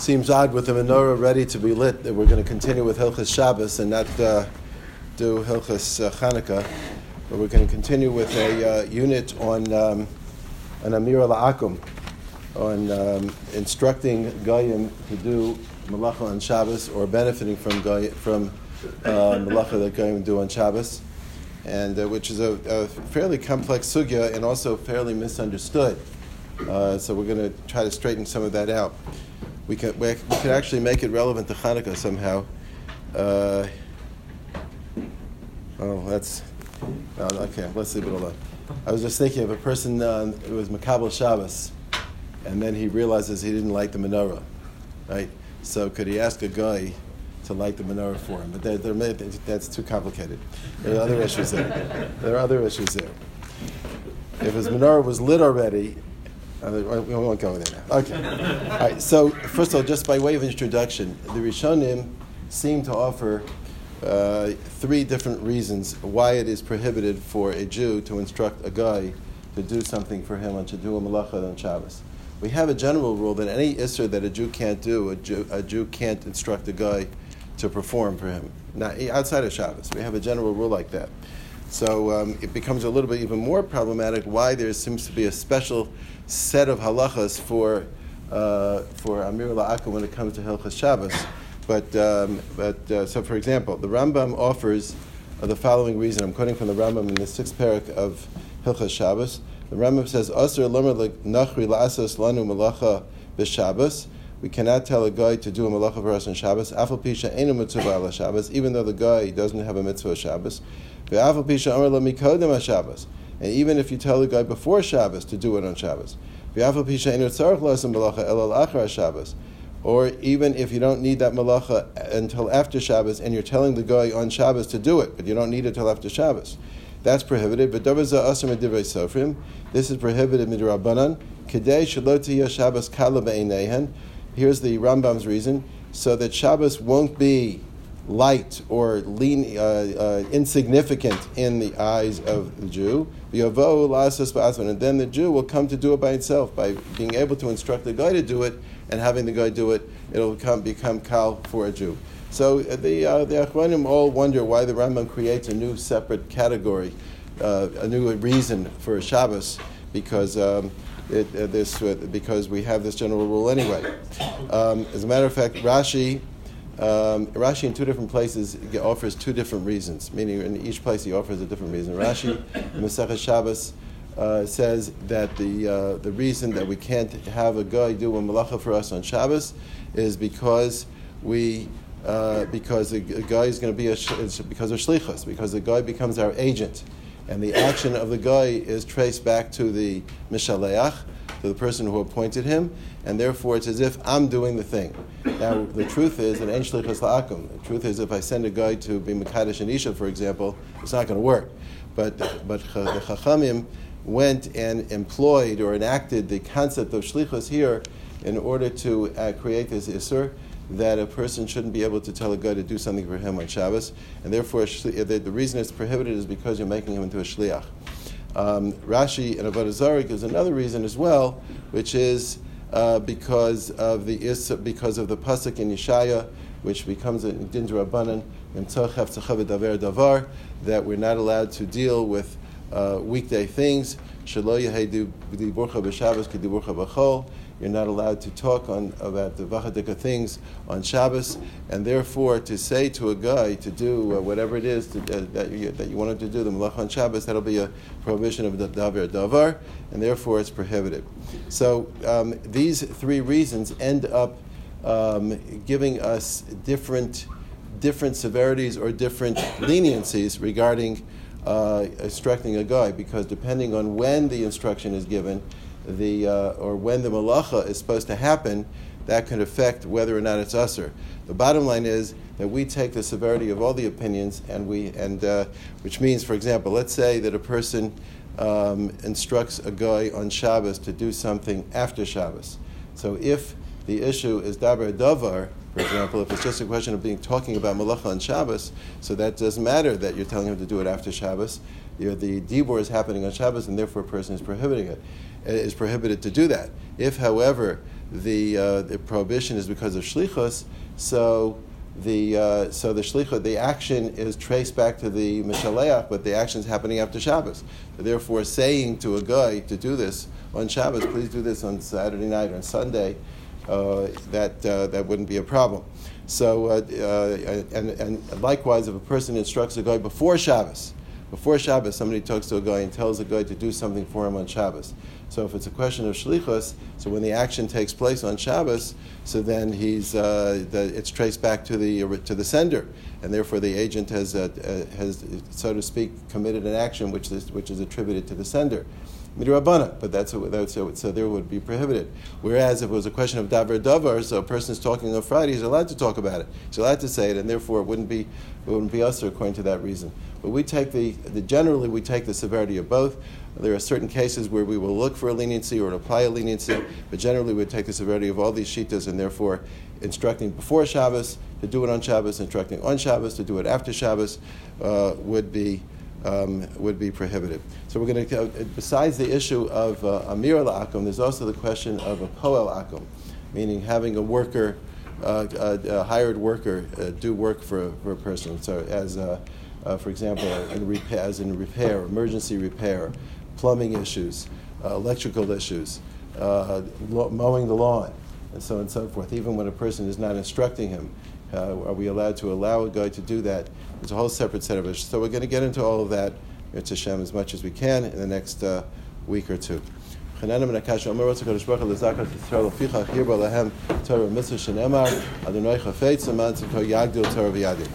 Seems odd with the menorah ready to be lit that we're going to continue with Hilchas Shabbos and not uh, do Hilchas uh, Chanukah, but we're going to continue with a uh, unit on um, an Amir La'akum, on um, instructing Goyim to do Malacha on Shabbos or benefiting from Goy, from uh, Malacha that Goyim do on Shabbos, and uh, which is a, a, fairly complex sugya and also fairly misunderstood. Uh, so we're going to try to straighten some of that out we can we, we can actually make it relevant to Hanukkah somehow. Uh, oh, that's no, okay. Let's leave it alone. I was just thinking of a person uh, it was mekabel Shabbos, and then he realizes he didn't light the menorah, right? So could he ask a guy to light the menorah for him? But that's too complicated. There are other issues there. There are other issues there. If his menorah was lit already, uh, we won't go there now. Okay. All right. So first of all, just by way of introduction, the Rishonim seem to offer uh, three different reasons why it is prohibited for a Jew to instruct a guy to do something for him on to do malacha on Shabbos. We have a general rule that any isser that a Jew can't do, a Jew, a Jew can't instruct a guy to perform for him. Not outside of Shabbos. We have a general rule like that. So um, it becomes a little bit even more problematic why there seems to be a special set of halachas for uh, for Amir La'aka when it comes to Hilchas Shabbos. But, um, but uh, so, for example, the Rambam offers uh, the following reason. I'm quoting from the Rambam in the sixth parak of Hilchas Shabbos. The Rambam says, "Aser lomer nachri lanu malacha b'Shabbos." We cannot tell a guy to do a malacha for us on Shabbos. Shabbos, even though the guy doesn't have a mitzvah Shabbos. And even if you tell the guy before Shabbos to do it on Shabbos, or even if you don't need that malacha until after Shabbos, and you're telling the guy on Shabbos to do it, but you don't need it until after Shabbos, that's prohibited. But this is prohibited midrabanan. Here's the Rambam's reason, so that Shabbos won't be light or lean, uh, uh, insignificant in the eyes of the Jew. And then the Jew will come to do it by itself, by being able to instruct the guy to do it and having the guy do it, it'll become, become kal for a Jew. So uh, the, uh, the Achronim all wonder why the Rambam creates a new separate category, uh, a new reason for Shabbos, because um, it, uh, this, because we have this general rule anyway. Um, as a matter of fact, Rashi um, Rashi in two different places offers two different reasons, meaning in each place he offers a different reason. Rashi in Masechet Shabbos uh, says that the, uh, the reason that we can't have a guy do a malacha for us on Shabbos is because we uh, because a, guy is going to be a because of shlichus, because the guy becomes our agent, and the action of the guy is traced back to the mishaleach, to the person who appointed him, and therefore it's as if I'm doing the thing. Now, the truth is that en shlichus la'akum. The truth is, if I send a guy to be mekadosh and isha, for example, it's not going to work. But but the chachamim went and employed or enacted the concept of shlichus here in order to uh, create this isur that a person shouldn't be able to tell a guy to do something for him on Shabbos, and therefore the, the reason it's prohibited is because you're making him into a shliach. Um, Rashi and Avodah Zarah gives another reason as well, which is uh, because of the is, because of the pasuk in Yeshaya, which becomes a din rabbanan davar that we're not allowed to deal with uh, weekday things. You're not allowed to talk on, about the vachadika things on Shabbos, and therefore to say to a guy to do uh, whatever it is to, uh, that, you, that you want him to do, the malach on Shabbos, that'll be a prohibition of the daber davar, and therefore it's prohibited. So um, these three reasons end up um, giving us different, different severities or different leniencies regarding uh, instructing a guy, because depending on when the instruction is given, the uh, or when the malacha is supposed to happen, that can affect whether or not it's assur. The bottom line is that we take the severity of all the opinions, and we and uh, which means, for example, let's say that a person um, instructs a guy on Shabbos to do something after Shabbos. So if the issue is daber davar, for example, if it's just a question of being talking about malacha on Shabbos, so that doesn't matter that you're telling him to do it after Shabbos. You know, the dibor is happening on Shabbos, and therefore a person is prohibiting it is prohibited to do that. If, however, the, uh, the prohibition is because of shlichus, so the uh, so the shlichut, the action is traced back to the mishaleach, but the action is happening after Shabbos. Therefore, saying to a guy to do this on Shabbos, please do this on Saturday night or on Sunday, uh, that uh, that wouldn't be a problem. So uh, uh, and, and likewise, if a person instructs a guy before Shabbos, before Shabbos, somebody talks to a guy and tells a guy to do something for him on Shabbos. So if it's a question of shlichus, so when the action takes place on Shabbos, so then he's uh, the, it's traced back to the to the sender, and therefore the agent has uh, uh, has so to speak committed an action which is which is attributed to the sender. Midrabana, but that's, a, that's a, so there would be prohibited. Whereas if it was a question of daber davar, so a person is talking on Friday, he's allowed to talk about it. He's allowed to say it, and therefore it wouldn't be it wouldn't be us according to that reason. But we take the, the generally we take the severity of both. There are certain cases where we will look for a leniency or apply a leniency, but generally we take the severity of all these shitas and therefore instructing before Shabbos to do it on Shabbos, instructing on Shabbos to do it after Shabbos uh, would be um, would be prohibited. So we're going to, uh, besides the issue of uh, Amir al-Akum, there's also the question of a Poel Akum, meaning having a worker, uh, a, a, hired worker, uh, do work for, for a person. So as, uh, uh, for example, in repair, as in repair, emergency repair, plumbing issues, electrical issues, mowing the lawn, and so on and so forth. Even when a person is not instructing him, are we allowed to allow a guy to do that? There's a whole separate set of issues. So we're going to get into all of that, It's Hashem, as much as we can in the next uh, week or two. חננה מן הקש אומר רוצה קדוש ברוך הוא לזכר את ישראל לפיכך ירבה להם תורה ומצווה שנאמר אדוני חפץ למען צדקו יגדיל תורה וידע